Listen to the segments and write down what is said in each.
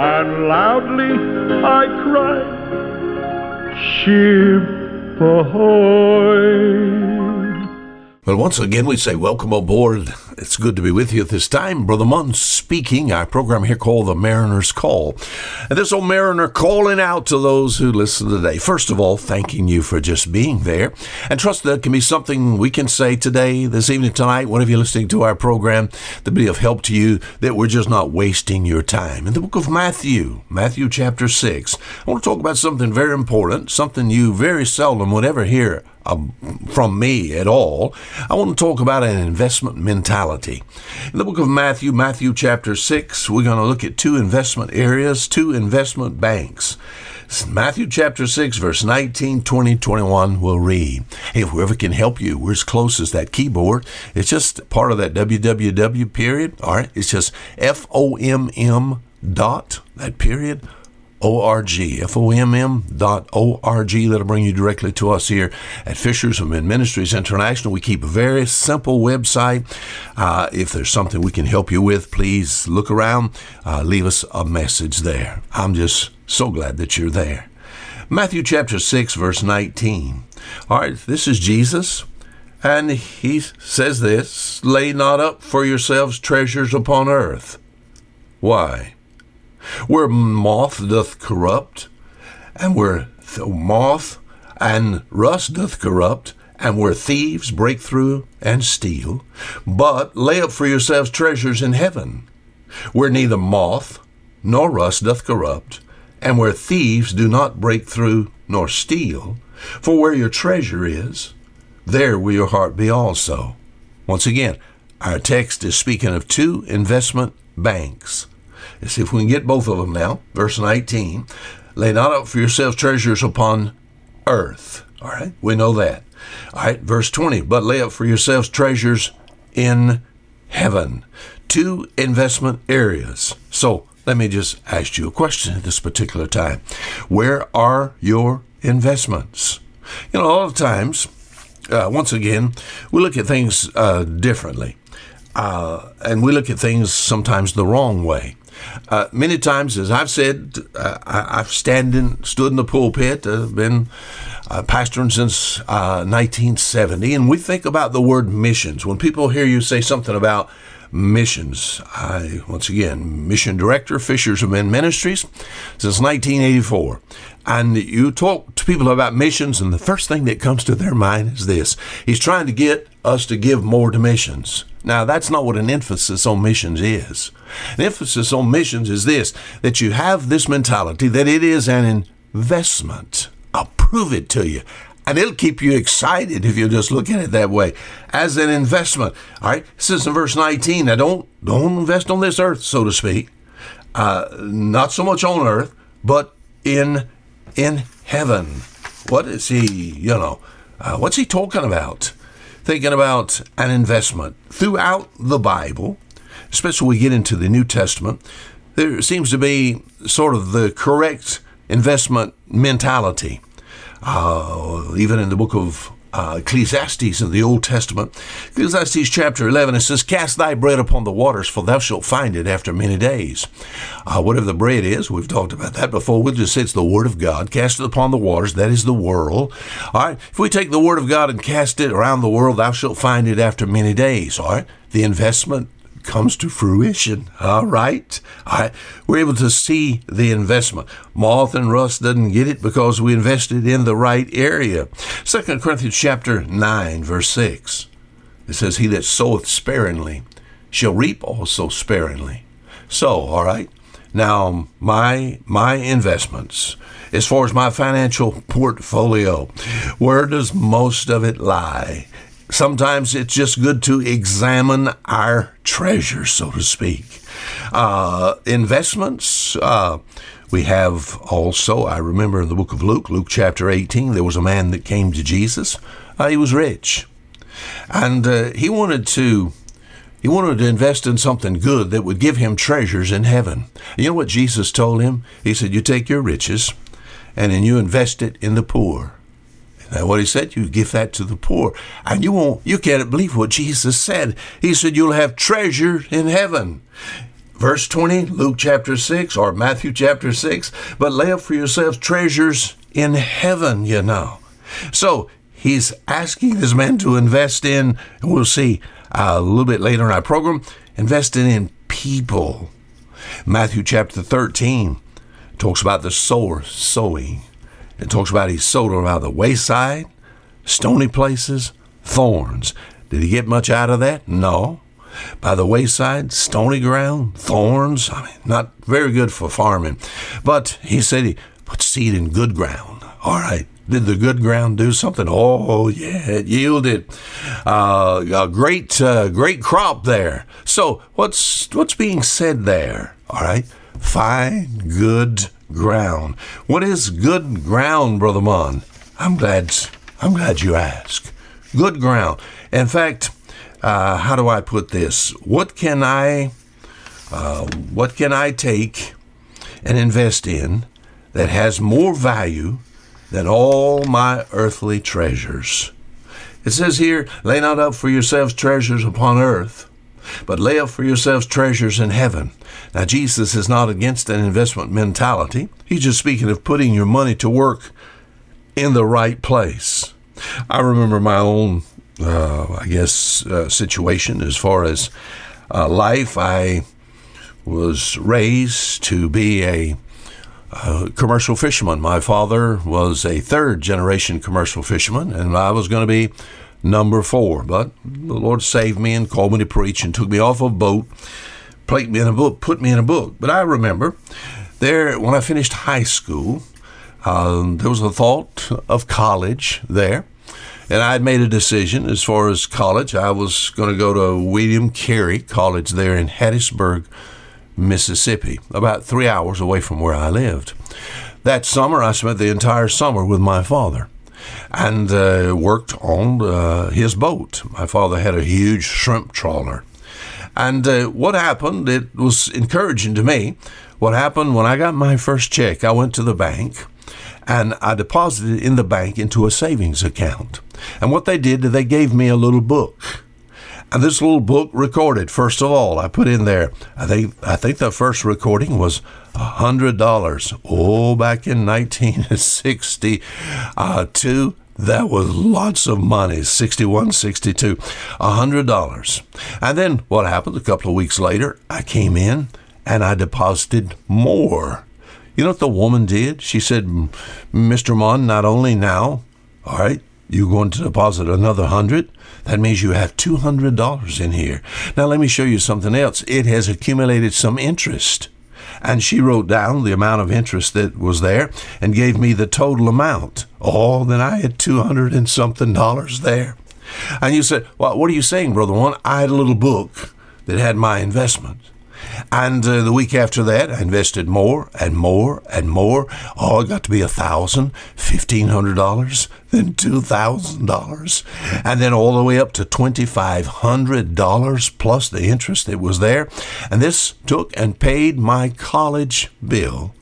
And loudly I cried, Ship ahoy! Well, once again, we say welcome aboard. It's good to be with you at this time. Brother Munn speaking. Our program here called The Mariner's Call. And this old mariner calling out to those who listen today. First of all, thanking you for just being there. And trust that can be something we can say today, this evening, tonight, whenever you're listening to our program, that be of help to you, that we're just not wasting your time. In the book of Matthew, Matthew chapter 6, I want to talk about something very important, something you very seldom would ever hear um, from me at all. I want to talk about an investment mentality. In the book of Matthew, Matthew chapter 6, we're going to look at two investment areas, two investment banks. Matthew chapter 6, verse 19, 20, 21 will read. Hey, whoever can help you, we're as close as that keyboard. It's just part of that www period. All right. It's just F O M M dot, that period, O-R-G, F-O-M-M dot O-R-G. That'll bring you directly to us here at Fishers of Men Ministries International. We keep a very simple website. Uh, if there's something we can help you with, please look around, uh, leave us a message there. I'm just so glad that you're there. Matthew chapter 6, verse 19. All right, this is Jesus. And he says this, lay not up for yourselves treasures upon earth. Why? Where moth doth corrupt, and where th- moth and rust doth corrupt, and where thieves break through and steal. But lay up for yourselves treasures in heaven, where neither moth nor rust doth corrupt, and where thieves do not break through nor steal. For where your treasure is, there will your heart be also. Once again, our text is speaking of two investment banks. Let's see if we can get both of them now. Verse 19 Lay not up for yourselves treasures upon earth. All right, we know that. All right, verse 20 But lay up for yourselves treasures in heaven. Two investment areas. So let me just ask you a question at this particular time. Where are your investments? You know, a lot of times, uh, once again, we look at things uh, differently. Uh, and we look at things sometimes the wrong way. Uh, many times, as I've said, uh, I, have standing, stood in the pulpit, uh, been uh, pastoring since 1970, uh, and we think about the word missions. When people hear you say something about missions, I, once again, mission director, Fishers of Men Ministries, since 1984. And you talk to people about missions, and the first thing that comes to their mind is this He's trying to get us to give more to missions. Now, that's not what an emphasis on missions is. An emphasis on missions is this that you have this mentality that it is an investment. I'll prove it to you. And it'll keep you excited if you just look at it that way as an investment. All right, it says in verse 19, now don't, don't invest on this earth, so to speak. Uh, not so much on earth, but in, in heaven. What is he, you know, uh, what's he talking about? Thinking about an investment. Throughout the Bible, especially when we get into the New Testament, there seems to be sort of the correct investment mentality. Uh, even in the book of uh, Ecclesiastes in the Old Testament, Ecclesiastes chapter 11, it says, Cast thy bread upon the waters, for thou shalt find it after many days. Uh, whatever the bread is, we've talked about that before. We'll just say it's the Word of God. Cast it upon the waters, that is the world. All right, if we take the Word of God and cast it around the world, thou shalt find it after many days. All right, the investment comes to fruition. All right. All right. We're able to see the investment. Moth and rust doesn't get it because we invested in the right area. Second Corinthians chapter 9, verse 6. It says, He that soweth sparingly shall reap also sparingly. So, all right. Now, my my investments, as far as my financial portfolio, where does most of it lie? Sometimes it's just good to examine our treasure, so to speak. Uh, investments, uh, we have also, I remember in the book of Luke, Luke chapter 18, there was a man that came to Jesus. Uh, he was rich. And uh, he wanted to he wanted to invest in something good that would give him treasures in heaven. You know what Jesus told him? He said, You take your riches and then you invest it in the poor. And what he said, you give that to the poor. And you won't you can't believe what Jesus said. He said, You'll have treasure in heaven. Verse 20, Luke chapter 6 or Matthew chapter 6, but lay up for yourselves treasures in heaven, you know. So he's asking this man to invest in, and we'll see uh, a little bit later in our program, investing in people. Matthew chapter 13 talks about the sower sowing. It talks about he sowed around the wayside, stony places, thorns. Did he get much out of that? No. By the wayside, stony ground, thorns. I mean, not very good for farming. But he said he put seed in good ground. All right. Did the good ground do something? Oh, yeah, it yielded uh, a great, uh, great crop there. So, what's what's being said there? All right, fine, good ground. What is good ground, brother Munn? I'm glad. I'm glad you asked. Good ground. In fact, uh, how do I put this? What can I, uh, what can I take and invest in that has more value than all my earthly treasures. It says here, lay not up for yourselves treasures upon earth, but lay up for yourselves treasures in heaven. Now, Jesus is not against an investment mentality. He's just speaking of putting your money to work in the right place. I remember my own, uh, I guess, uh, situation as far as uh, life. I was raised to be a uh, commercial fisherman. My father was a third generation commercial fisherman, and I was going to be number four. But the Lord saved me and called me to preach and took me off a boat, placed me in a book, put me in a book. But I remember there when I finished high school, um, there was a thought of college there. And I had made a decision as far as college. I was going to go to William Carey College there in Hattiesburg, Mississippi, about three hours away from where I lived. That summer, I spent the entire summer with my father and uh, worked on uh, his boat. My father had a huge shrimp trawler. And uh, what happened, it was encouraging to me. What happened when I got my first check, I went to the bank and I deposited in the bank into a savings account. And what they did, they gave me a little book and this little book recorded, first of all, I put in there, I think, I think the first recording was $100. Oh, back in 1962. That was lots of money, 61, 62, $100. And then what happened a couple of weeks later, I came in and I deposited more. You know what the woman did? She said, Mr. Munn, not only now, all right, you're going to deposit another hundred. That means you have $200 in here. Now, let me show you something else. It has accumulated some interest. And she wrote down the amount of interest that was there and gave me the total amount. Oh, then I had 200 and something dollars there. And you said, Well, what are you saying, Brother Munn? I had a little book that had my investment. And uh, the week after that, I invested more and more and more. Oh, it got to be a thousand, fifteen hundred dollars, then two thousand dollars, and then all the way up to twenty five hundred dollars plus the interest that was there. And this took and paid my college bill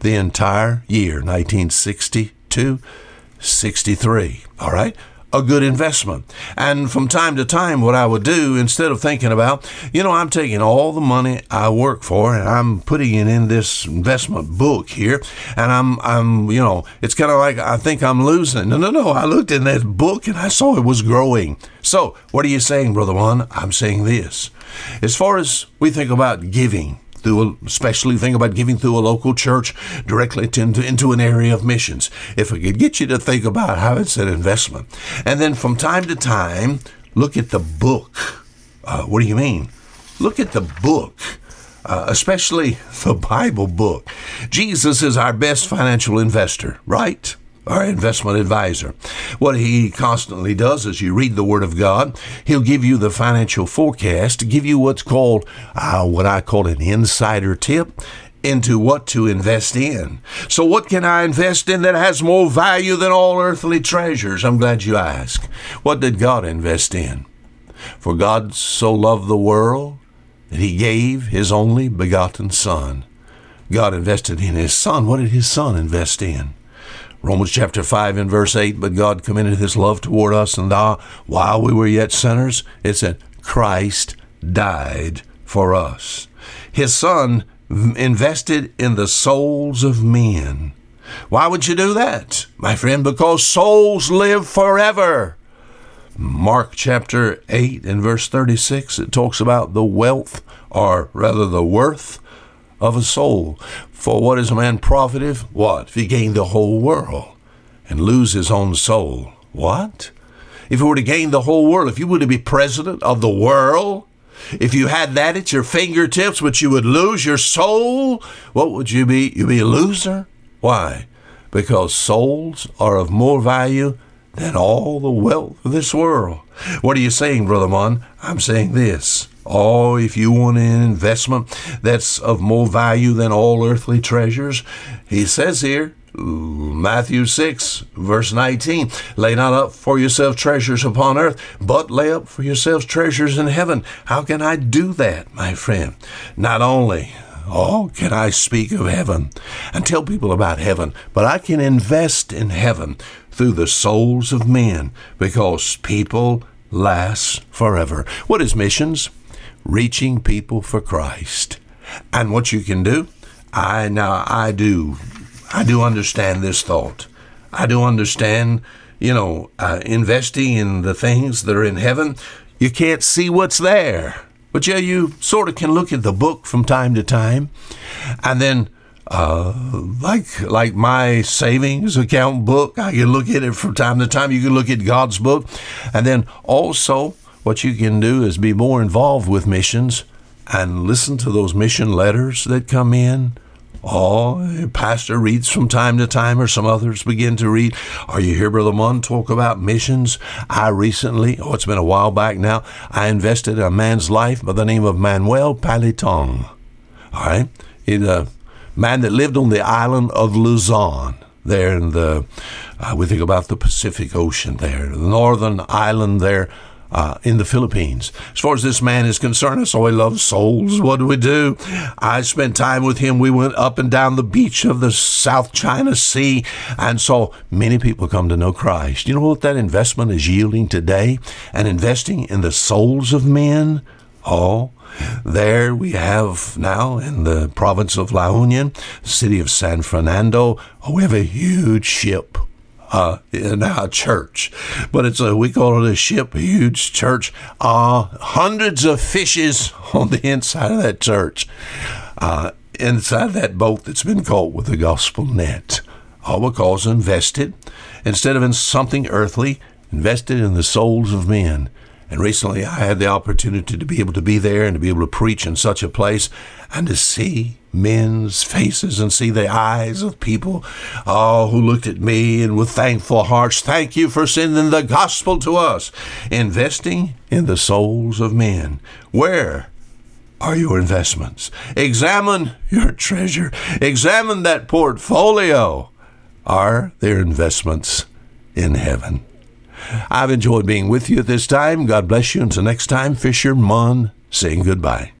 the entire year, 1962, 63. All right a good investment. And from time to time, what I would do, instead of thinking about, you know, I'm taking all the money I work for and I'm putting it in this investment book here, and I'm, I'm, you know, it's kind of like I think I'm losing. No, no, no. I looked in that book and I saw it was growing. So, what are you saying, Brother Munn? I'm saying this. As far as we think about giving, through a, especially think about giving through a local church directly into, into an area of missions. If we could get you to think about how it's an investment. And then from time to time, look at the book. Uh, what do you mean? Look at the book. uh, especially the Bible book. Jesus is our best financial investor, right? Our investment advisor. What he constantly does is you read the Word of God, he'll give you the financial forecast, give you what's called uh, what I call an insider tip into what to invest in. So, what can I invest in that has more value than all earthly treasures? I'm glad you asked. What did God invest in? For God so loved the world that he gave his only begotten Son. God invested in his Son. What did his Son invest in? Romans chapter 5 and verse 8, but God commended his love toward us, and thou, while we were yet sinners, it said, Christ died for us. His Son invested in the souls of men. Why would you do that, my friend? Because souls live forever. Mark chapter 8 and verse 36, it talks about the wealth, or rather the worth of a soul. For what is a man profited? What? If he gain the whole world and lose his own soul. What? If you were to gain the whole world, if you were to be president of the world, if you had that at your fingertips, but you would lose your soul, what would you be? You'd be a loser. Why? Because souls are of more value than all the wealth of this world. What are you saying, Brother Munn? I'm saying this. Oh, if you want an investment that's of more value than all earthly treasures, he says here, Matthew 6, verse 19, lay not up for yourself treasures upon earth, but lay up for yourselves treasures in heaven. How can I do that, my friend? Not only Oh, can I speak of heaven and tell people about heaven? But I can invest in heaven through the souls of men because people last forever. What is missions? Reaching people for Christ. And what you can do, I now I do I do understand this thought. I do understand, you know, uh, investing in the things that are in heaven. You can't see what's there. But yeah, you sort of can look at the book from time to time, and then uh, like like my savings account book, I can look at it from time to time. You can look at God's book, and then also what you can do is be more involved with missions and listen to those mission letters that come in. Oh, pastor reads from time to time, or some others begin to read. Are you here, Brother Munn, talk about missions? I recently, oh, it's been a while back now, I invested in a man's life by the name of Manuel Palitong. All right? He's a man that lived on the island of Luzon, there in the, uh, we think about the Pacific Ocean there, the northern island there uh, in the Philippines. As far as this man is concerned, I saw he loves souls. What do we do? I spent time with him. We went up and down the beach of the South China Sea and saw many people come to know Christ. You know what that investment is yielding today? And investing in the souls of men? Oh, there we have now in the province of La Union, city of San Fernando, oh, we have a huge ship uh, in our church, but it's a we call it a ship, a huge church. Uh, hundreds of fishes on the inside of that church, uh, inside that boat that's been caught with the gospel net. All because invested instead of in something earthly, invested in the souls of men. And recently I had the opportunity to be able to be there and to be able to preach in such a place and to see men's faces and see the eyes of people oh, who looked at me and with thankful hearts, thank you for sending the gospel to us, investing in the souls of men. Where are your investments? Examine your treasure. Examine that portfolio. Are there investments in heaven? I've enjoyed being with you at this time. God bless you. Until next time, Fisher Munn saying goodbye.